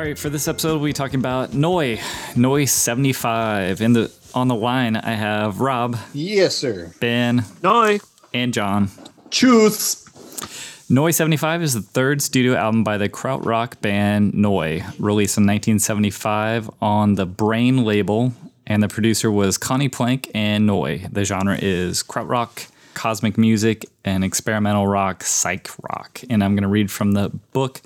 All right, for this episode, we'll be talking about Neu, Neu 75. In the on the line, I have Rob, Yes, sir. Ben, Noi. and John. Truths. Neu 75 is the third studio album by the krautrock band Neu, released in 1975 on the Brain label, and the producer was Conny Plank and Neu. The genre is krautrock, cosmic music, and experimental rock, psych rock. And I'm going to read from the book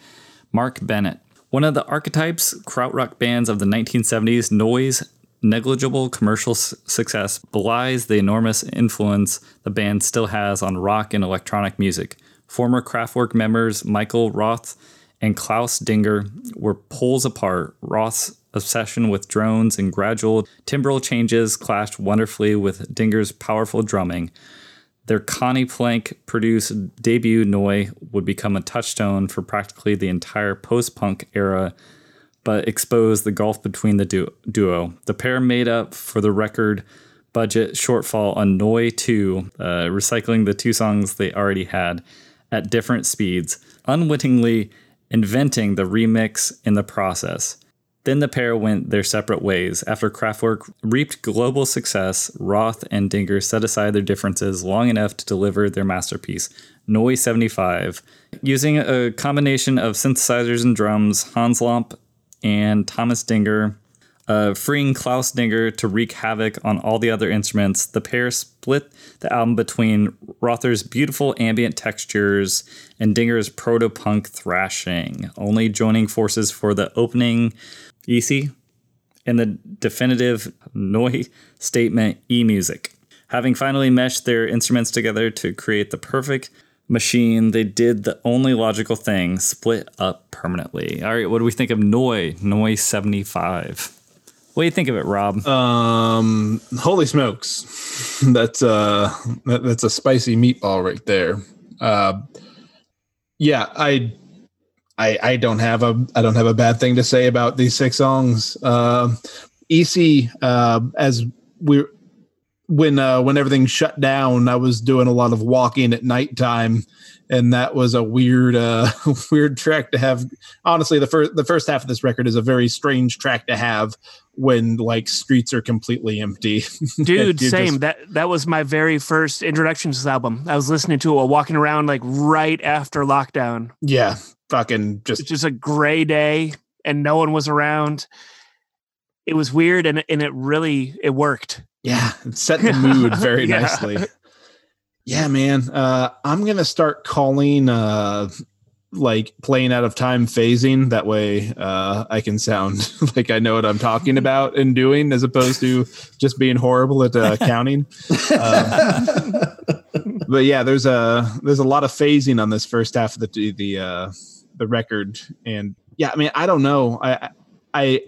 Mark Bennett. One of the archetypes krautrock bands of the 1970s, Neu's, negligible commercial s- success belies the enormous influence the band still has on rock and electronic music. Former Kraftwerk members Michael Roth and Klaus Dinger were poles apart. Roth's obsession with drones and gradual timbral changes clashed wonderfully with Dinger's powerful drumming. Their Conny Plank produced debut Neu would become a touchstone for practically the entire post punk era, but exposed the gulf between the du- duo. The pair made up for the record budget shortfall on Neu 2, uh, recycling the two songs they already had at different speeds, unwittingly inventing the remix in the process. Then the pair went their separate ways. After Kraftwerk reaped global success, Roth and Dinger set aside their differences long enough to deliver their masterpiece, Neu 75. Using a combination of synthesizers and drums, Hans Lampe and Thomas Dinger, uh, freeing Klaus Dinger to wreak havoc on all the other instruments, the pair split the album between Rother's beautiful ambient textures and Dinger's proto punk thrashing, only joining forces for the opening Isi and the definitive Neu statement e music. Having finally meshed their instruments together to create the perfect machine, they did the only logical thing split up permanently. All right, what do we think of Neu? Neu 75. What do you think of it, Rob? Um, holy smokes, that's uh, that, that's a spicy meatball right there. Uh, yeah, I, I, I don't have a, I don't have a bad thing to say about these six songs. Uh, Isi, uh, as we, when uh, when everything shut down, I was doing a lot of walking at nighttime, and that was a weird, uh, weird track to have. Honestly, the first the first half of this record is a very strange track to have when like streets are completely empty. Dude, same. just- that that was my very first introduction to this album. I was listening to it while walking around like right after lockdown. yeah, fucking just It's just just a gray day and no one was around. It was weird and and it really it worked. yeah, it set the mood very Yeah. nicely. Yeah, man. Uh, I'm gonna start calling uh, like playing out of time phasing. That way, uh, I can sound like I know what I'm talking about and doing, as opposed to just being horrible at uh, counting. But yeah, there's a there's a lot of phasing on this first half of the the uh, the record, and yeah, I mean, I don't know, I I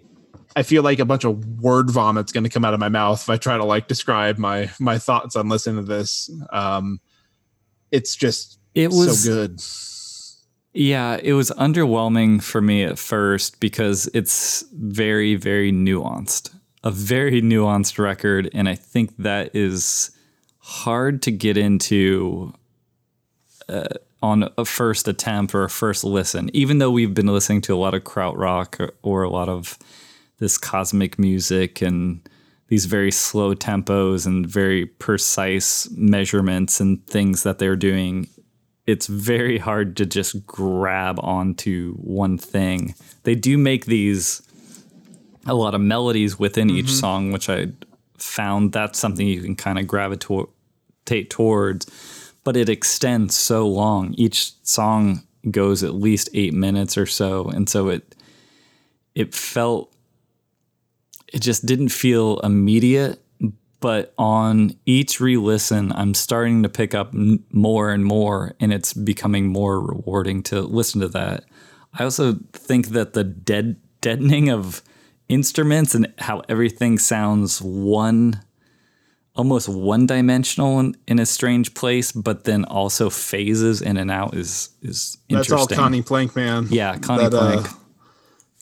I feel like a bunch of word vomit's going to come out of my mouth if I try to like describe my my thoughts on listening to this. Um, it's just It was so good. Yeah, it was underwhelming for me at first because it's very, very nuanced. A very nuanced record. And I think that is hard to get into uh, on a first attempt or a first listen, even though we've been listening to a lot of krautrock or, or a lot of this cosmic music and these very slow tempos and very precise measurements and things that they're doing it's very hard to just grab onto one thing. They do make these a lot of melodies within each song, which I found that's something you can kind of gravitate towards, but it extends so long. Each song goes at least eight minutes or so, and so it it felt it just didn't feel immediate but on each re-listen i'm starting to pick up n- more and more and it's becoming more rewarding to listen to that i also think that the dead deadening of instruments and how everything sounds one almost one dimensional in, in a strange place but then also phases in and out is is interesting. That's all interesting Conny Plank, man. yeah connie That, uh, plank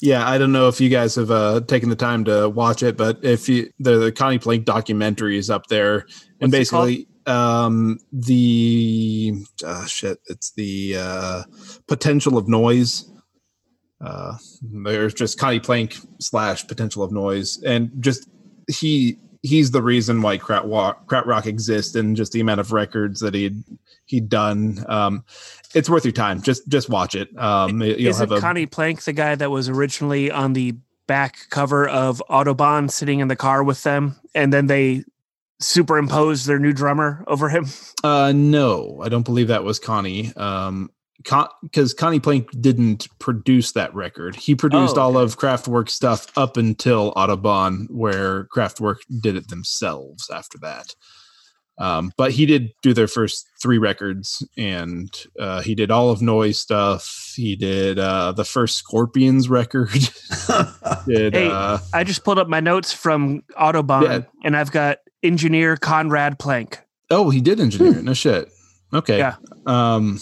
Yeah, I don't know if you guys have uh, taken the time to watch it, but if you the, the Conny Plank documentary is up there, and What's it called? basically um, the uh, shit, it's the uh, potential of noise. Uh, there's just Conny Plank slash potential of noise, and just he he's the reason why krautrock, exists, and just the amount of records that he'd he'd done. Um, it's worth your time. Just just watch it. Um, you'll Is have it a Conny Plank the guy that was originally on the back cover of Autobahn sitting in the car with them and then they superimposed their new drummer over him? Uh, no, I don't believe that was Conny. Um, because Conny Plank didn't produce that record. He produced Oh, all of Kraftwerk stuff up until Autobahn, where Kraftwerk did it themselves after that. Um, but he did do their first three records, and uh, he did all of Neu's stuff. He did uh, the first Scorpions record. did Hey, uh, I just pulled up my notes from Autobahn Yeah. and I've got engineer Conrad Plank. oh, he did engineer it. No shit. Okay. Yeah. Um,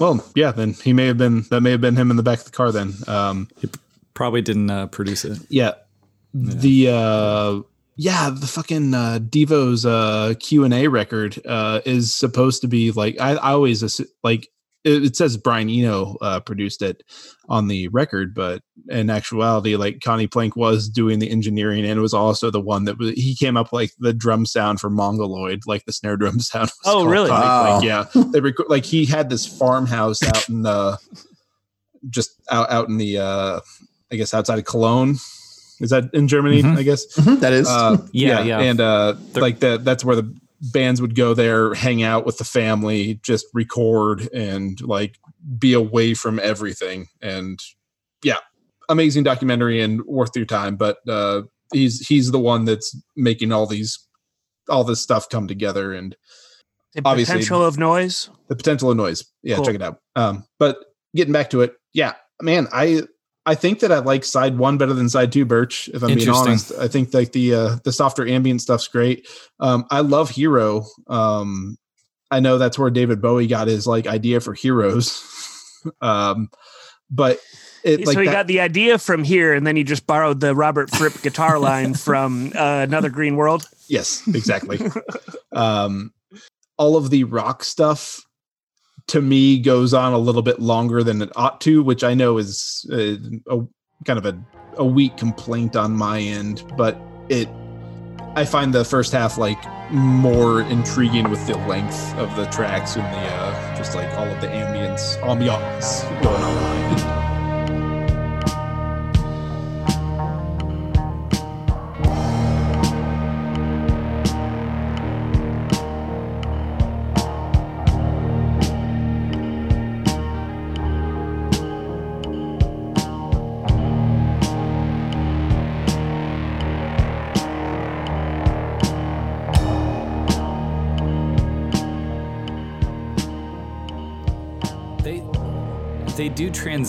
well, yeah. Then he may have been that may have been him in the back of the car. Then. Um, he probably didn't uh, produce it Yeah. The uh yeah, the fucking uh Devo's uh Q&A record uh is supposed to be like I, I always like it, it says Brian Eno uh produced it on the record, but in actuality like Conny Plank was doing the engineering and was also the one that was, he came up like the drum sound for Mongoloid, like the snare drum sound. was Oh, really? Wow. Plank, Yeah. They reco- like he had this farmhouse out in the just out out in the uh I guess outside of Cologne. Is that in Germany? Mhm. I guess. Mhm, that is. Uh, Yeah, yeah. And uh, They're- like that, that's where the bands would go there, hang out with the family, just record and like be away from everything. And yeah, amazing documentary and worth your time. But uh, he's he's the one that's making all these all this stuff come together and The Obviously- potential of noise. the potential of noise. Yeah, Cool. check it out. Um, but getting back to it, yeah, man, I I think that I like side one better than side two, Birch. If I'm being honest, I think like the uh, the softer ambient stuff's great. Um, I love Hero. Um, I know that's where David Bowie got his like idea for Heroes. um, but it like so he that- got the idea from here and then he just borrowed the Robert Fripp guitar line from uh, Another Green World. Yes, exactly. um, all of the rock stuff to me goes on a little bit longer than it ought to, which I know is uh, a kind of a, a weak complaint on my end, but it I find the first half like more intriguing with the length of the tracks and the uh, just like all of the ambience ambiance going on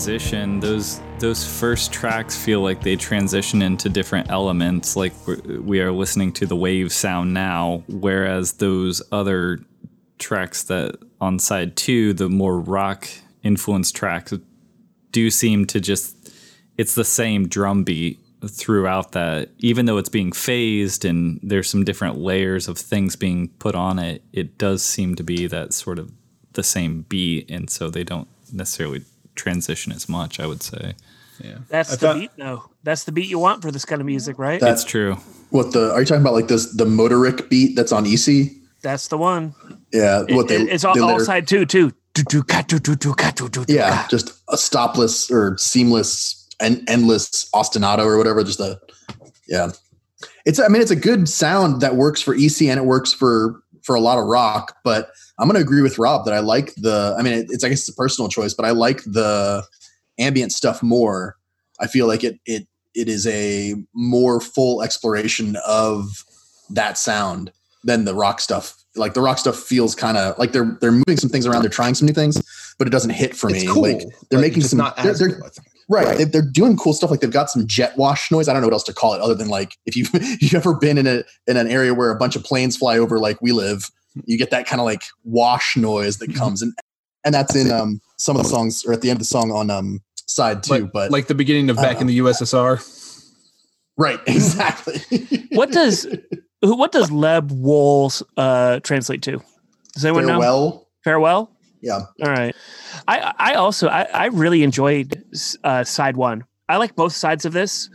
transition. Those those first tracks feel like they transition into different elements. Like we are listening to the wave sound now, whereas those other tracks that on side two, the more rock influenced tracks, do seem to just it's the same drum beat throughout that even though it's being phased and there's some different layers of things being put on it it does seem to be that sort of the same beat and so they don't necessarily transition as much i would say Yeah. That's I the thought- beat, though. That's the beat you want for this kind of music, right? That- it's true what the are you talking about? Like this the motorik beat that's on Isi? That's the one. Yeah, It- what they it's all, they all side two, too. do do ka do do do ka do do do Yeah, ka. just a stopless or seamless and endless ostinato or whatever. Just a yeah. It's I mean it's a good sound that works for Isi and it works for for a lot of rock. But I'm gonna agree with Rob that I like the. I mean it, it's I guess it's a personal choice, but I like the ambient stuff more. I feel like it it it is a more full exploration of that sound than the rock stuff. Like the rock stuff feels kind of like they're they're moving some things around, they're trying some new things, but it doesn't hit for it's me. cool. Like they're making some not they're- they're- cool, I think. Right. They, they're doing cool stuff. Like they've got some jet wash noise. I don't know what else to call it other than like if you've you've ever been in a in an area where a bunch of planes fly over like we live, you get that kind of like wash noise that comes and and that's in um some of the songs or at the end of the song on um side two. Like, but like the beginning of back don't in the USSR. right, exactly. What does what does Leb Wohl uh, translate to? Does anyone know? farewell? Farewell. Yeah. All right. I I also I, I really enjoyed uh, side one. I like both sides of this.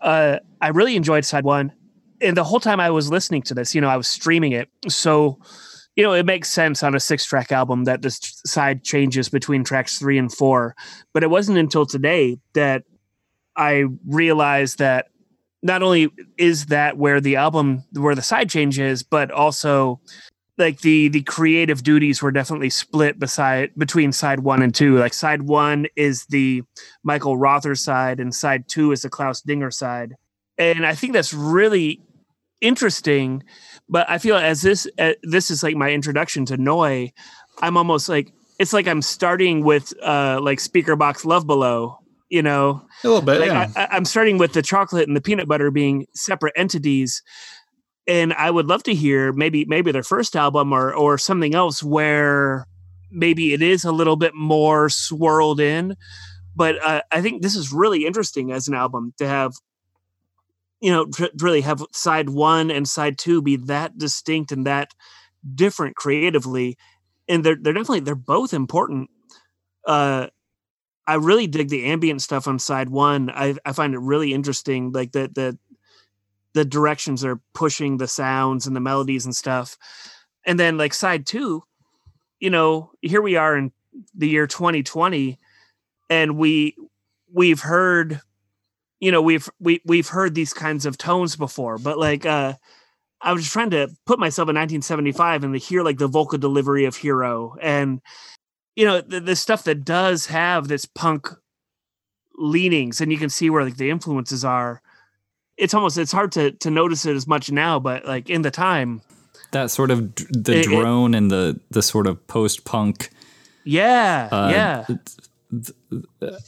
Uh, I really enjoyed side one, and the whole time I was listening to this, you know, I was streaming it, so you know it makes sense on a six track album that this side changes between tracks three and four. But it wasn't until today that I realized that not only is that where the album where the side change is, but also like the the creative duties were definitely split beside between side one and two. Like side one is the Michael Rother side, and side two is the Klaus Dinger side. And I think that's really interesting. But I feel as this uh, this is like my introduction to Neu. I'm almost like it's like I'm starting with uh like Speakerboxxx love below. You know, A little bit, like yeah. I, I'm starting with the chocolate and the peanut butter being separate entities, and I would love to hear maybe maybe their first album or or something else where maybe it is a little bit more swirled in. But uh, I think this is really interesting as an album to have, you know, to really have side one and side two be that distinct and that different creatively, and they're they're definitely they're both important. Uh, I really dig the ambient stuff on side one. I, I find it really interesting, like the the the directions they're pushing the sounds and the melodies and stuff. And then like side two, you know, here we are in the year 2020, and we we've heard, you know, we've we we've heard these kinds of tones before, but like uh I was trying to put myself in 1975 and to hear like the vocal delivery of Hero and you know the, the stuff that does have this punk leanings and you can see where like the influences are it's almost it's hard to to notice it as much now but like in the time That sort of d- the It- it- drone and the the sort of post punk. yeah Uh, yeah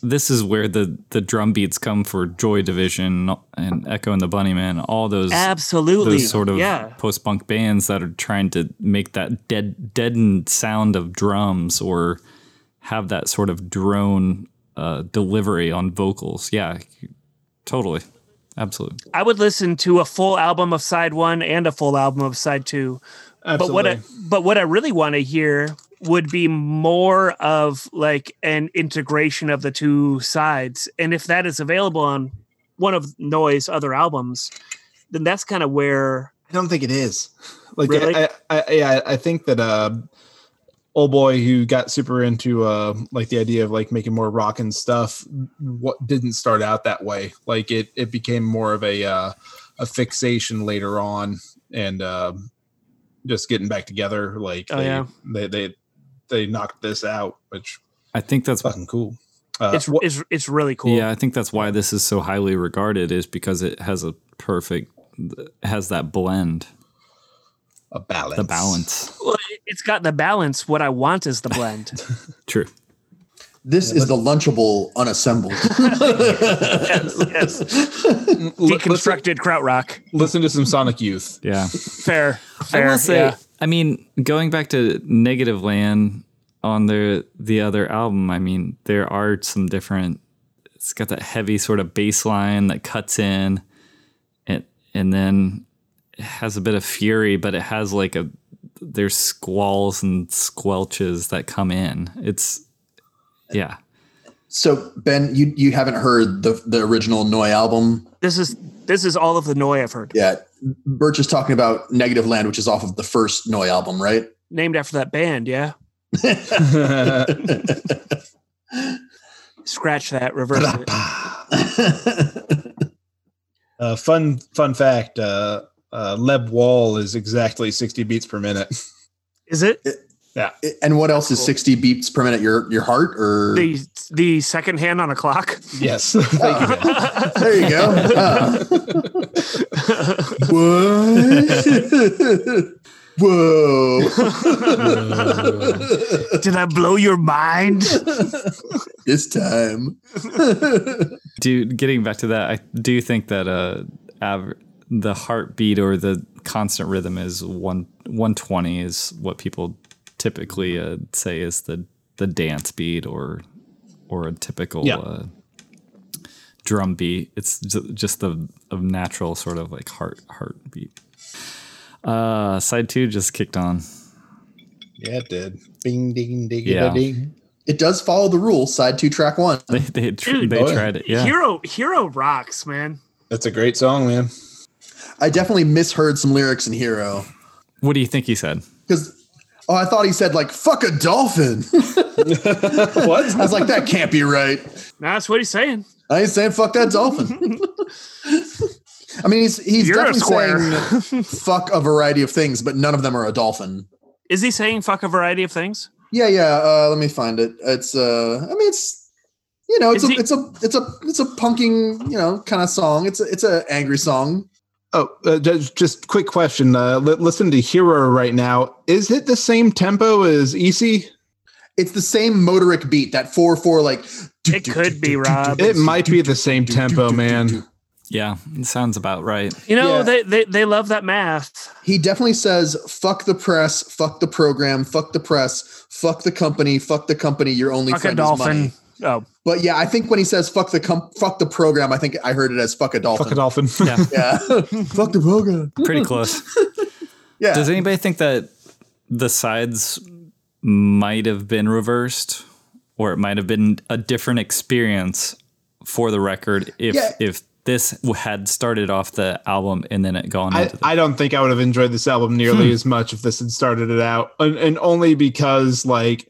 This is where the the drum beats come for Joy Division and Echo and the Bunnymen. All those absolutely those sort of yeah post punk bands that are trying to make that dead deadened sound of drums or have that sort of drone uh, delivery on vocals. Yeah, totally, absolutely. i would listen to a full album of side one and a full album of side two but what I, but what I really want to hear would be more of like an integration of the two sides, and if that is available on one of Neu's other albums, then that's kind of where I don't think it is. Like, Really? I, I, I, yeah, I think that uh, old boy who got super into uh, like the idea of like making more rock and stuff, what didn't start out that way. Like it, it became more of a uh, a fixation later on, and uh, just getting back together. Like, Oh, they, yeah. they, they, they knocked this out, which I think that's fucking cool. Uh, it's what- it's it's really cool. Yeah, I think that's why this is so highly regarded is because it has a perfect has that blend, a balance. the balance. Well, it- it's got the balance. What I want is the blend. True. This is the lunchable unassembled. yes, yes. L- listen, Deconstructed krautrock. listen to some Sonic Youth. Yeah. Fair, I fair. will say, yeah. I mean, going back to Negativland on the the other album, I mean, there are some different. It's got that heavy sort of bass line that cuts in, and and then it has a bit of fury, but it has like a there's squalls and squelches that come in. It's yeah. so Ben, you you haven't heard the the original Neu album This is this is all of the Neu I've heard. Yeah, Birch is talking about Negativland, which is off of the first Neu album, right? Named after that band. Yeah. Scratch that, reverse it. uh, fun fun fact: uh, uh, Leb Wohl is exactly sixty beats per minute. Is it Yeah. and what else is 60 beats per minute? Your your heart or the the second hand on a clock? yes, thank you. There you go. Huh. Whoa. Did I blow your mind? this time. Do getting back to that, I do think that uh, av- the heartbeat or the constant rhythm is one one twenty is what people typically uh, say is the the dance beat or or a typical Yeah. uh, drum beat. It's just the a natural sort of like heart heartbeat. Uh, side two just kicked on. Yeah, it did. Bing, ding, ding, Yeah. ding. It does follow the rule. Side two, track one. They they, tr- Dude, they tried it. Yeah. Hero Hero rocks, man. That's a great song, man. I definitely misheard some lyrics in Hero What do you think he said? because oh, I thought he said like "fuck a dolphin." what? I was like, that can't be right. That's what he's saying. I ain't saying fuck that dolphin. I mean, he's he's You're definitely saying fuck a variety of things, but none of them are a dolphin. Is he saying fuck a variety of things? Yeah, yeah. Uh, let me find it. It's uh, I mean, it's you know, it's Is a, he- it's a, it's a, it's a punking, you know, kind of song. It's a, it's a angry song. Oh, uh, just, just quick question. Uh, li- listen to Hero right now. Is it the same tempo as Isi? It's the same motorik beat. That four four like. It could be, Rob. It might be the same tempo, man. Yeah, it sounds about right. You know, Yeah. they, they they love that math. He definitely says fuck the press, fuck the program, fuck the press, fuck the company, fuck the company. Your only Fuck a friend is money. Dolphin. Oh, But yeah, I think when he says fuck the com- fuck the program, I think I heard it as fuck a dolphin. Fuck a dolphin. Yeah, Yeah, fuck the program. pretty close. Yeah, Does anybody think that the sides might have been reversed, or it might have been a different experience for the record if Yeah. if this had started off the album and then it gone I, into the, I don't think I would have enjoyed this album nearly hmm. as much if this had started it out, and, and only because like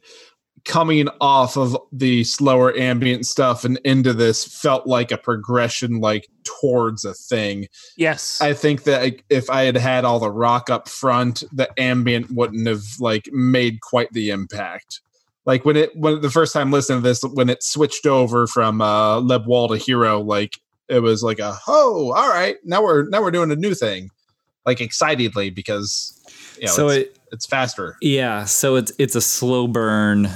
coming off of the slower ambient stuff and into this felt like a progression like towards a thing. yes. I think that if I had had all the rock up front, the ambient wouldn't have like made quite the impact. Like when it when the first time listening to this, when it switched over from uh Leb Wohl to Hero, like it was like a oh, all right, now we're now we're doing a new thing, like excitedly because you know, so it's, it it's faster. yeah so it's it's a slow burn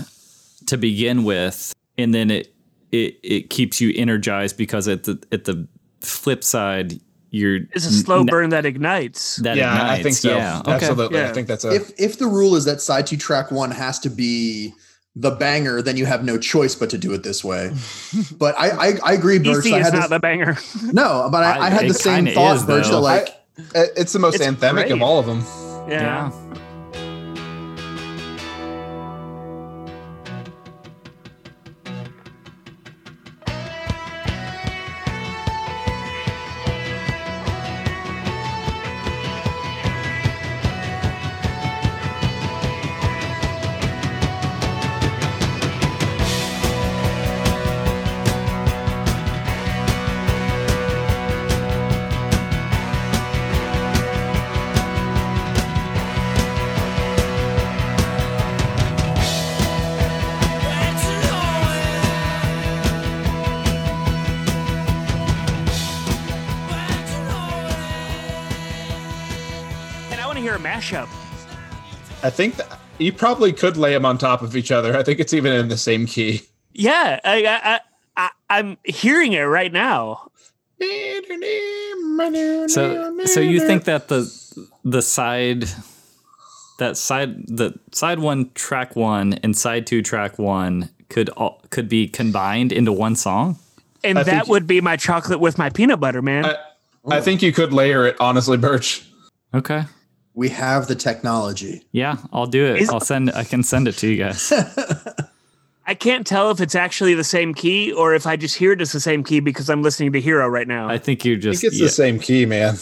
to begin with and then it it it keeps you energized because at the at the flip side you're it's a slow n- burn that ignites. that yeah, ignites. I think so. yeah okay. Absolutely, I think that's a if if the rule is that side two track one has to be the banger, then you have no choice but to do it this way. But I I, I agree, Birch. Isi I is had not this, the banger. no, but I, I, I- had the same kinda thought, is, Birch. That though. like it's the most It's anthemic of all of them. Yeah. yeah think that you probably could lay them on top of each other. I think it's even in the same key. Yeah, I, I, I, I, I'm hearing it right now. So so you think that the the side that side the side one track one and side two track one could all, could be combined into one song? And I that would be my chocolate with my peanut butter, man. I, I think you could layer it, honestly, Birch. Okay. We have the technology. Yeah, I'll do it. Is- I'll send I can send it to you guys. I can't tell if it's actually the same key or if I just hear it as the same key because I'm listening to Hero right now. I think you're I just think it's yeah. the same key, man.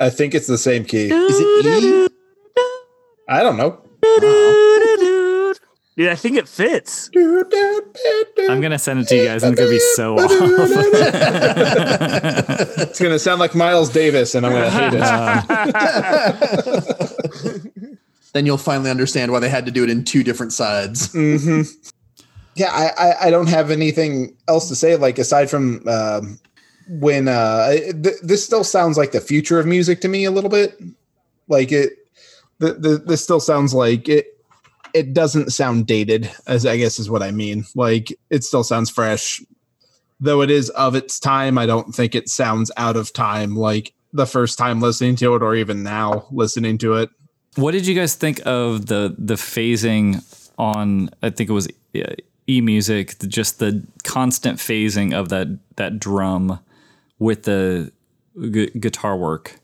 I think it's the same key. Is it E? I don't know. Dude, I think it fits. I'm gonna send it to you guys, and it's gonna be so off. It's gonna sound like Miles Davis, and I'm gonna hate it. then you'll finally understand why they had to do it in two different sides. hmm Yeah, I, I I don't have anything else to say. Like aside from um when uh, th- this still sounds like the future of music to me a little bit. Like it, the, the, this still sounds like it. It doesn't sound dated, as I guess is what I mean. Like it still sounds fresh, though it is of its time. I don't think it sounds out of time. Like the first time listening to it, or even now listening to it. what did you guys think of the the phasing on? I think it was uh, e music, just the constant phasing of that that drum with the gu- guitar work.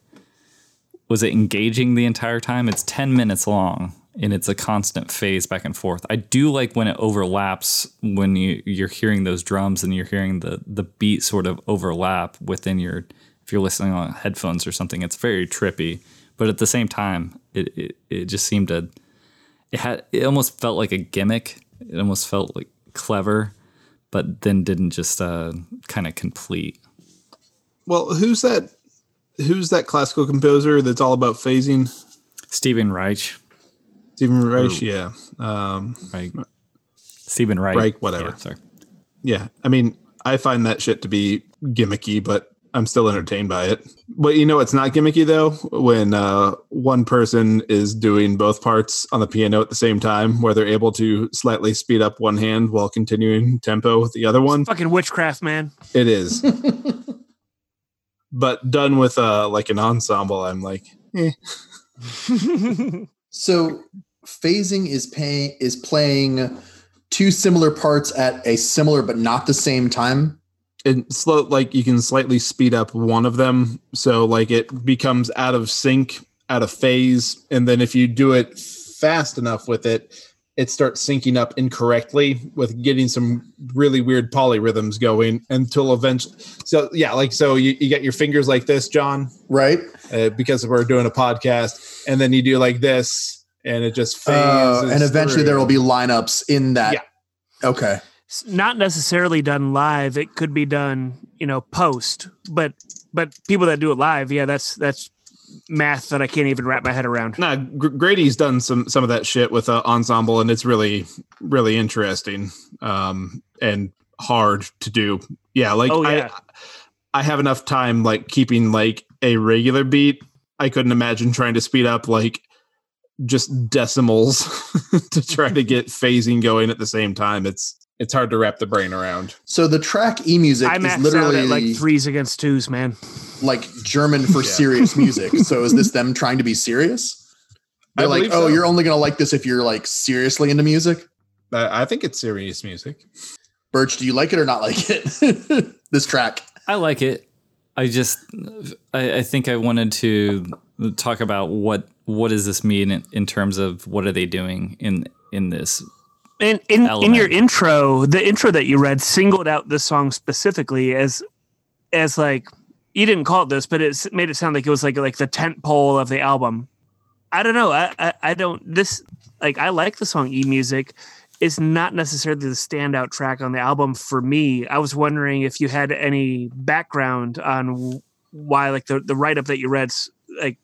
Was it engaging the entire time? It's ten minutes long, and it's a constant phase back and forth. I do like when it overlaps when you you're hearing those drums and you're hearing the the beat sort of overlap within your if you're listening on headphones or something. It's very trippy, but at the same time, it it, it just seemed to it had it almost felt like a gimmick. It almost felt like clever, but then didn't just uh, kind of complete. Well, who's that? Who's that classical composer that's all about phasing? Stephen Reich, Stephen Reich. Yeah. Um, right? Stephen Reich, Reich, whatever. Yeah, sorry. Yeah, I mean, I find that shit to be gimmicky, but I'm still entertained by it. But you know, it's not gimmicky though when uh, one person is doing both parts on the piano at the same time, where they're able to slightly speed up one hand while continuing tempo with the other one. Fucking witchcraft, man. It is, but done with uh, like an ensemble, I'm like, eh. So phasing is paying is playing two similar parts at a similar but not the same time. and slow like you can slightly speed up one of them so like it becomes out of sync out of phase and then if you do it fast enough with it it starts syncing up incorrectly with getting some really weird polyrhythms going until eventually so yeah like so you, you get your fingers like this john Right? uh, because we're doing a podcast and then you do like this and it just Uh, and eventually through. there will be lineups in that. Yeah. Okay. It's not necessarily done live. It could be done, you know, post. But but people that do it live, yeah, that's that's math that I can't even wrap my head around. Nah, Gr- Grady's done some some of that shit with uh, ensemble, and it's really really interesting um, and hard to do. Yeah, like Oh, yeah. I I have enough time like keeping like a regular beat. I couldn't imagine trying to speed up like just decimals to try to get phasing going at the same time. It's it's hard to wrap the brain around. So the track e music I is literally at like threes against twos, man. like German for Yeah. serious music. so is this them trying to be serious? I They're like, oh, so. you're only gonna like this if you're like seriously into music. I I think it's serious music. Birch, do you like it or not like it? this track. I like it. I just, I, I think I wanted to talk about what what does this mean in, in terms of what are they doing in in this. And in, in Element. your intro, the intro that you read singled out this song specifically as as like you didn't call it this, but it made it sound like it was like like the tent pole of the album. I don't know. I, I I don't this like I like the song E Music. It's not necessarily the standout track on the album for me. I was wondering if you had any background on why like the the write up that you read like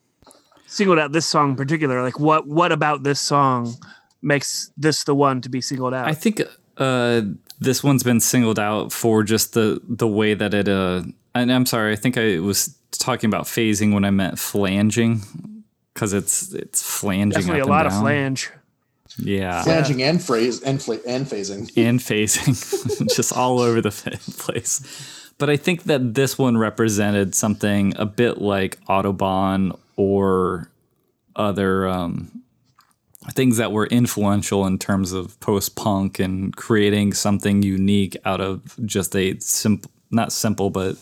singled out this song in particular. Like what what about this song makes this the one to be singled out? I think uh, this one's been singled out for just the the way that it. Uh, and I'm sorry, I think I was talking about phasing when I meant flanging because it's it's flanging. Definitely a lot and of flange. Yeah. Flanging and phrase and fla- and phasing. and phasing, just all over the place. But I think that this one represented something a bit like Autobahn or other um, things that were influential in terms of post punk and creating something unique out of just a simple, not simple, but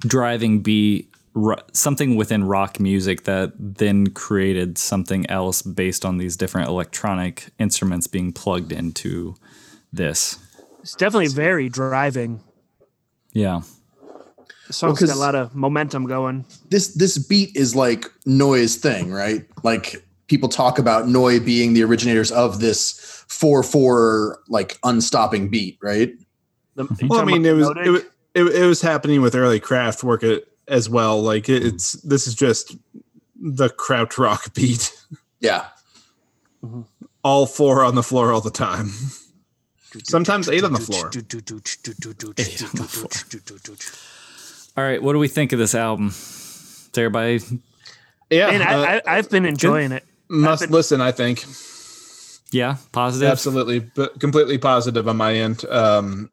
driving beat, ro- something within rock music that then created something else based on these different electronic instruments being plugged into this. It's definitely very driving. Yeah. The song's Well, got 'cause- a lot of momentum going. This this beat is like noise thing, right? Like people talk about Neu being the originators of this four four like unstopping beat, right? The, Mhm. Well, I mean, it was it, wa- it, it was happening with early Kraftwerk as well. Like it- it's this is just the kraut rock beat, Yeah. all four on the floor all the time. Sometimes eight on the floor. Eight on the floor. All right, what do we think of this album? Is everybody Yeah, and uh, I, I, I've been enjoying it. must been- listen. I think yeah positive? absolutely, but completely positive on my end. Um,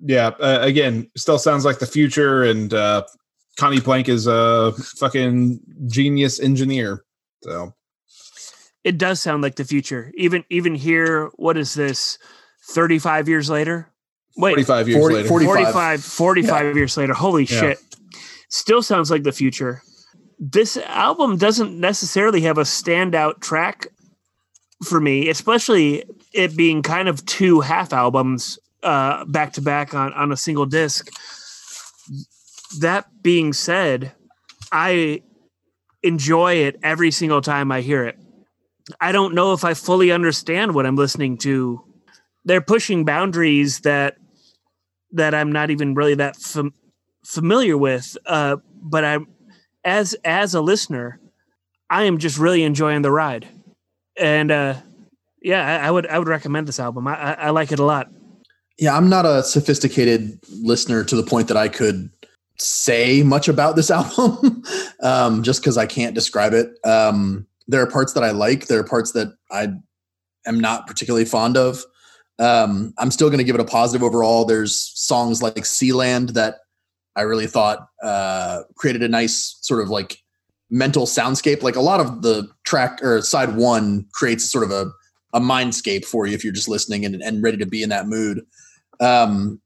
yeah, uh, again, still sounds like the future, and uh, Conny Plank is a fucking genius engineer. So It does sound like the future. Even even here, what is this? Thirty five years later. Wait, forty-five years 40 later, 45. 45, 45 years later. Holy Yeah. shit. Still sounds like the future. This album doesn't necessarily have a standout track for me, especially it being kind of two half albums uh, back to back on, on a single disc. That being said, I enjoy it every single time I hear it. I don't know if I fully understand what I'm listening to. They're pushing boundaries that that I'm not even really that fam- familiar with. Uh, but I'm as as a listener, I am just really enjoying the ride, and uh, yeah, I, I would I would recommend this album. I, I, I like it a lot. Yeah, I'm not a sophisticated listener to the point that I could say much about this album, um, just because I can't describe it. Um, there are parts that I like. There are parts that I am not particularly fond of. Um, I'm still going to give it a positive overall. There's songs like Sealand that I really thought uh, created a nice sort of like mental soundscape. Like a lot of the track or side one creates sort of a a mindscape for you if you're just listening and, and ready to be in that mood. Um,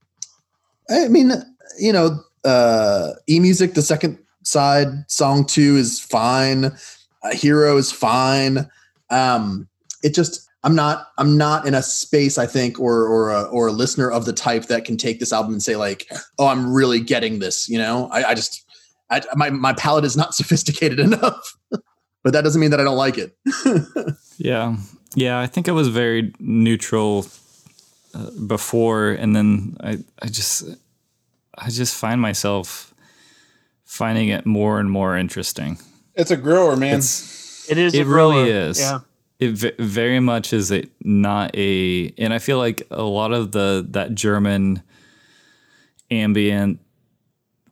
I mean, you know, uh, e music, the second side, song two is fine. Uh, Hero is fine. Um, it just, I'm not, I'm not in a space, I think, or or a, or a listener of the type that can take this album and say like, oh, I'm really getting this. You know, I, I just, I, my my palate is not sophisticated enough. but that doesn't mean that I don't like it. Yeah. Yeah, I think I was very neutral uh, before and then I I just I just find myself finding it more and more interesting. it's a grower, man. It's It is. It a grower. really is. Yeah. It very much is a not a and I feel like a lot of the that German ambient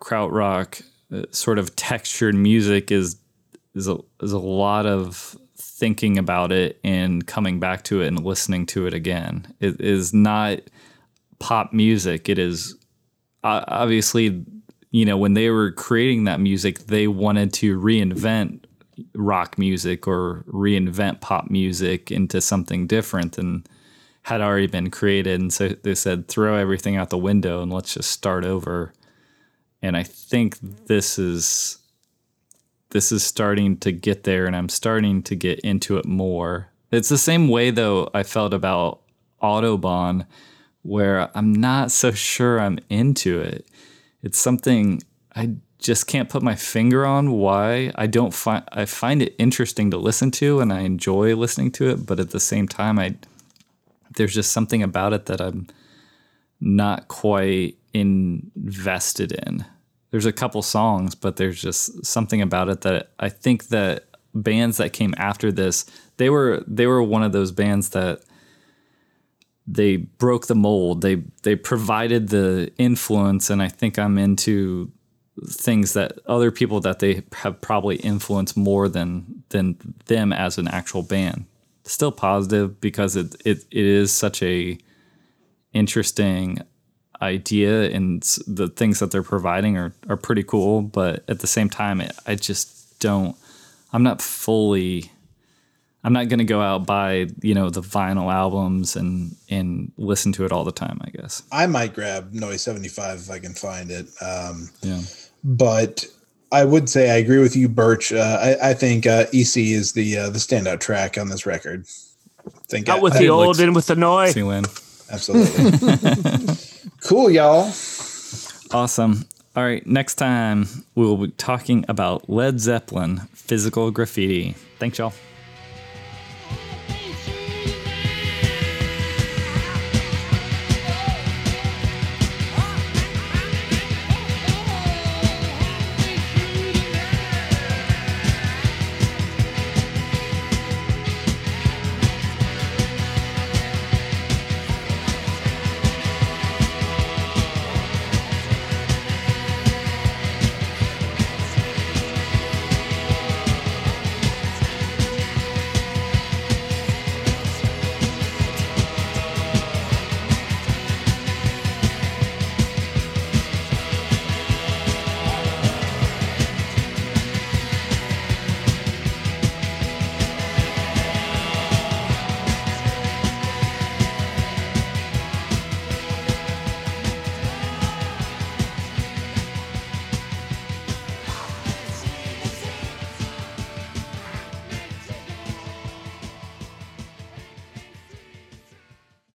krautrock uh, sort of textured music is is a, is a lot of thinking about it and coming back to it and listening to it again. It is not pop music. It is uh, obviously, you know, when they were creating that music, they wanted to reinvent rock music or reinvent pop music into something different than had already been created. And so they said, throw everything out the window and let's just start over. And I think this is this is starting to get there and I'm starting to get into it more. It's the same way though I felt about Autobahn where I'm not so sure I'm into it. It's something I just can't put my finger on why I don't find I find it interesting to listen to and I enjoy listening to it, but at the same time I there's just something about it that I'm not quite invested in. There's a couple songs, but there's just something about it that I think that bands that came after this, they were they were one of those bands that they broke the mold. They they provided the influence and I think I'm into things that other people that they have probably influenced more than than them as an actual band. Still positive because it it, it is such a interesting idea and the things that they're providing are, are pretty cool but at the same time it, i just don't i'm not fully i'm not going to go out buy you know the vinyl albums and and listen to it all the time i guess I might grab Noise 75 if I can find it. Um, yeah but I would say I agree with you, Birch. Uh, I, I think uh, Isi is the uh, the standout track on this record. think Out with I- the it old looks- and with the noise. see when absolutely cool, y'all. awesome all right next time we will be talking about led zeppelin physical graffiti thanks y'all